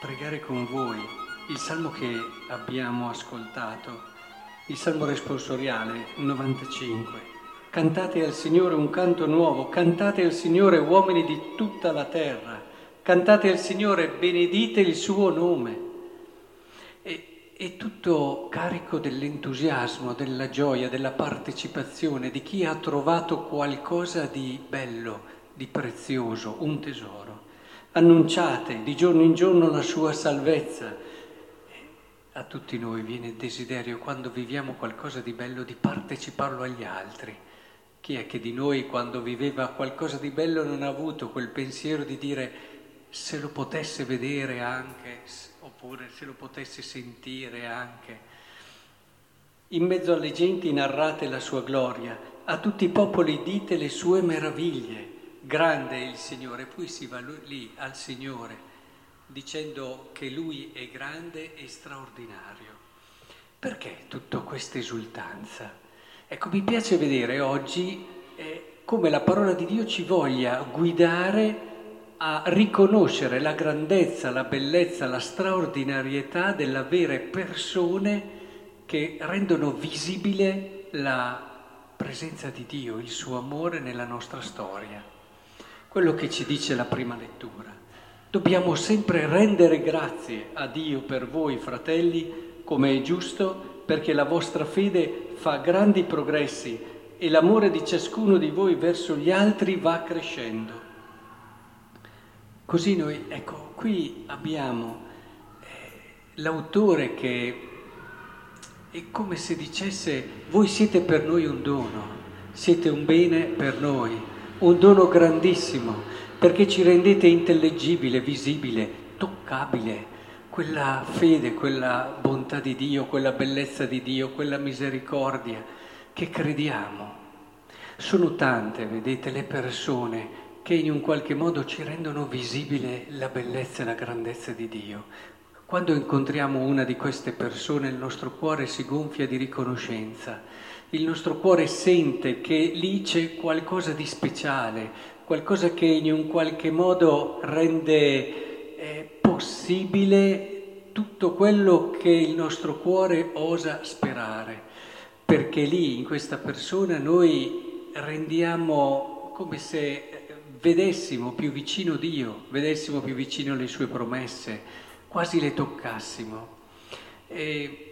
pregare con voi il salmo che abbiamo ascoltato, il salmo responsoriale 95. Cantate al Signore un canto nuovo, cantate al Signore uomini di tutta la terra, cantate al Signore, benedite il suo nome. E, è tutto carico dell'entusiasmo, della gioia, della partecipazione, di chi ha trovato qualcosa di bello, di prezioso, un tesoro annunciate di giorno in giorno la sua salvezza. A tutti noi viene il desiderio, quando viviamo qualcosa di bello, di parteciparlo agli altri. Chi è che di noi, quando viveva qualcosa di bello, non ha avuto quel pensiero di dire se lo potesse vedere anche, oppure se lo potesse sentire anche? In mezzo alle genti narrate la sua gloria, a tutti i popoli dite le sue meraviglie grande il Signore, poi si va lì al Signore dicendo che Lui è grande e straordinario. Perché tutta questa esultanza? Ecco, mi piace vedere oggi eh, come la parola di Dio ci voglia guidare a riconoscere la grandezza, la bellezza, la straordinarietà dell'avere persone che rendono visibile la presenza di Dio, il suo amore nella nostra storia quello che ci dice la prima lettura. Dobbiamo sempre rendere grazie a Dio per voi, fratelli, come è giusto, perché la vostra fede fa grandi progressi e l'amore di ciascuno di voi verso gli altri va crescendo. Così noi, ecco, qui abbiamo eh, l'autore che è come se dicesse, voi siete per noi un dono, siete un bene per noi un dono grandissimo, perché ci rendete intellegibile, visibile, toccabile quella fede, quella bontà di Dio, quella bellezza di Dio, quella misericordia che crediamo. Sono tante, vedete, le persone che in un qualche modo ci rendono visibile la bellezza e la grandezza di Dio. Quando incontriamo una di queste persone il nostro cuore si gonfia di riconoscenza. Il nostro cuore sente che lì c'è qualcosa di speciale, qualcosa che in un qualche modo rende eh, possibile tutto quello che il nostro cuore osa sperare, perché lì in questa persona noi rendiamo come se vedessimo più vicino Dio, vedessimo più vicino le sue promesse, quasi le toccassimo. E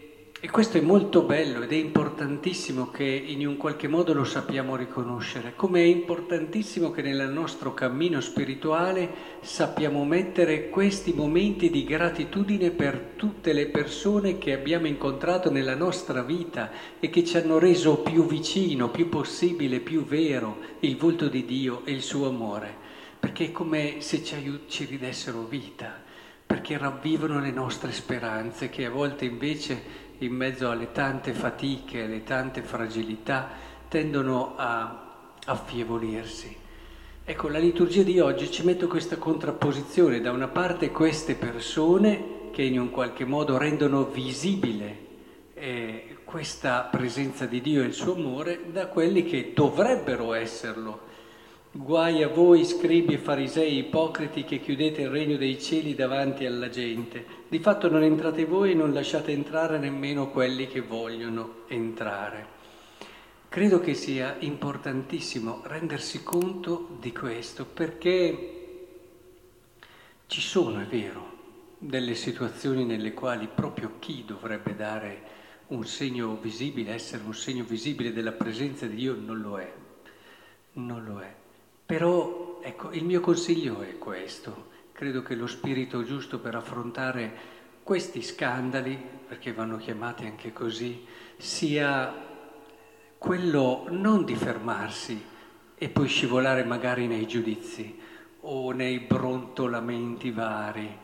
e questo è molto bello ed è importantissimo che in un qualche modo lo sappiamo riconoscere, come è importantissimo che nel nostro cammino spirituale sappiamo mettere questi momenti di gratitudine per tutte le persone che abbiamo incontrato nella nostra vita e che ci hanno reso più vicino, più possibile, più vero il volto di Dio e il suo amore, perché è come se ci, aiut- ci ridessero vita, perché ravvivono le nostre speranze che a volte invece in mezzo alle tante fatiche, alle tante fragilità, tendono a affievolirsi. Ecco, la liturgia di oggi ci mette questa contrapposizione, da una parte queste persone che in un qualche modo rendono visibile eh, questa presenza di Dio e il suo amore, da quelli che dovrebbero esserlo, Guai a voi, scribi e farisei ipocriti, che chiudete il regno dei cieli davanti alla gente. Di fatto non entrate voi e non lasciate entrare nemmeno quelli che vogliono entrare. Credo che sia importantissimo rendersi conto di questo, perché ci sono, è vero, delle situazioni nelle quali proprio chi dovrebbe dare un segno visibile, essere un segno visibile della presenza di Dio, non lo è. Non lo è. Però ecco, il mio consiglio è questo. Credo che lo spirito giusto per affrontare questi scandali, perché vanno chiamati anche così, sia quello non di fermarsi e poi scivolare magari nei giudizi o nei brontolamenti vari,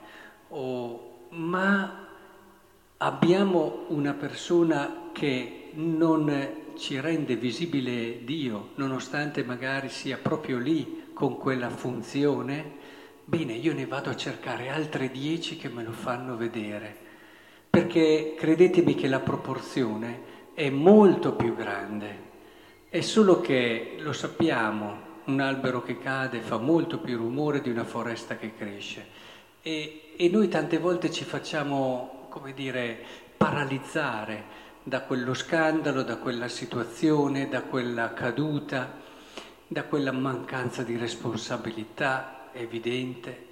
o, ma abbiamo una persona che non ci rende visibile Dio, nonostante magari sia proprio lì con quella funzione, bene, io ne vado a cercare altre dieci che me lo fanno vedere, perché credetemi che la proporzione è molto più grande, è solo che lo sappiamo, un albero che cade fa molto più rumore di una foresta che cresce. E, e noi tante volte ci facciamo, come dire, paralizzare da quello scandalo, da quella situazione, da quella caduta, da quella mancanza di responsabilità evidente.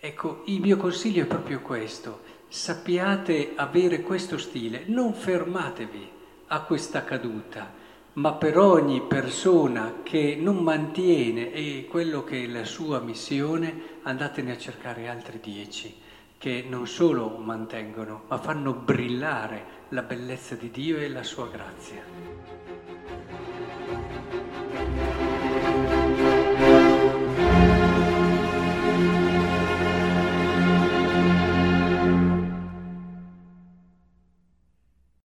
Ecco, il mio consiglio è proprio questo, sappiate avere questo stile, non fermatevi a questa caduta, ma per ogni persona che non mantiene quello che è la sua missione, andatene a cercare altri dieci che non solo mantengono, ma fanno brillare la bellezza di Dio e la sua grazia.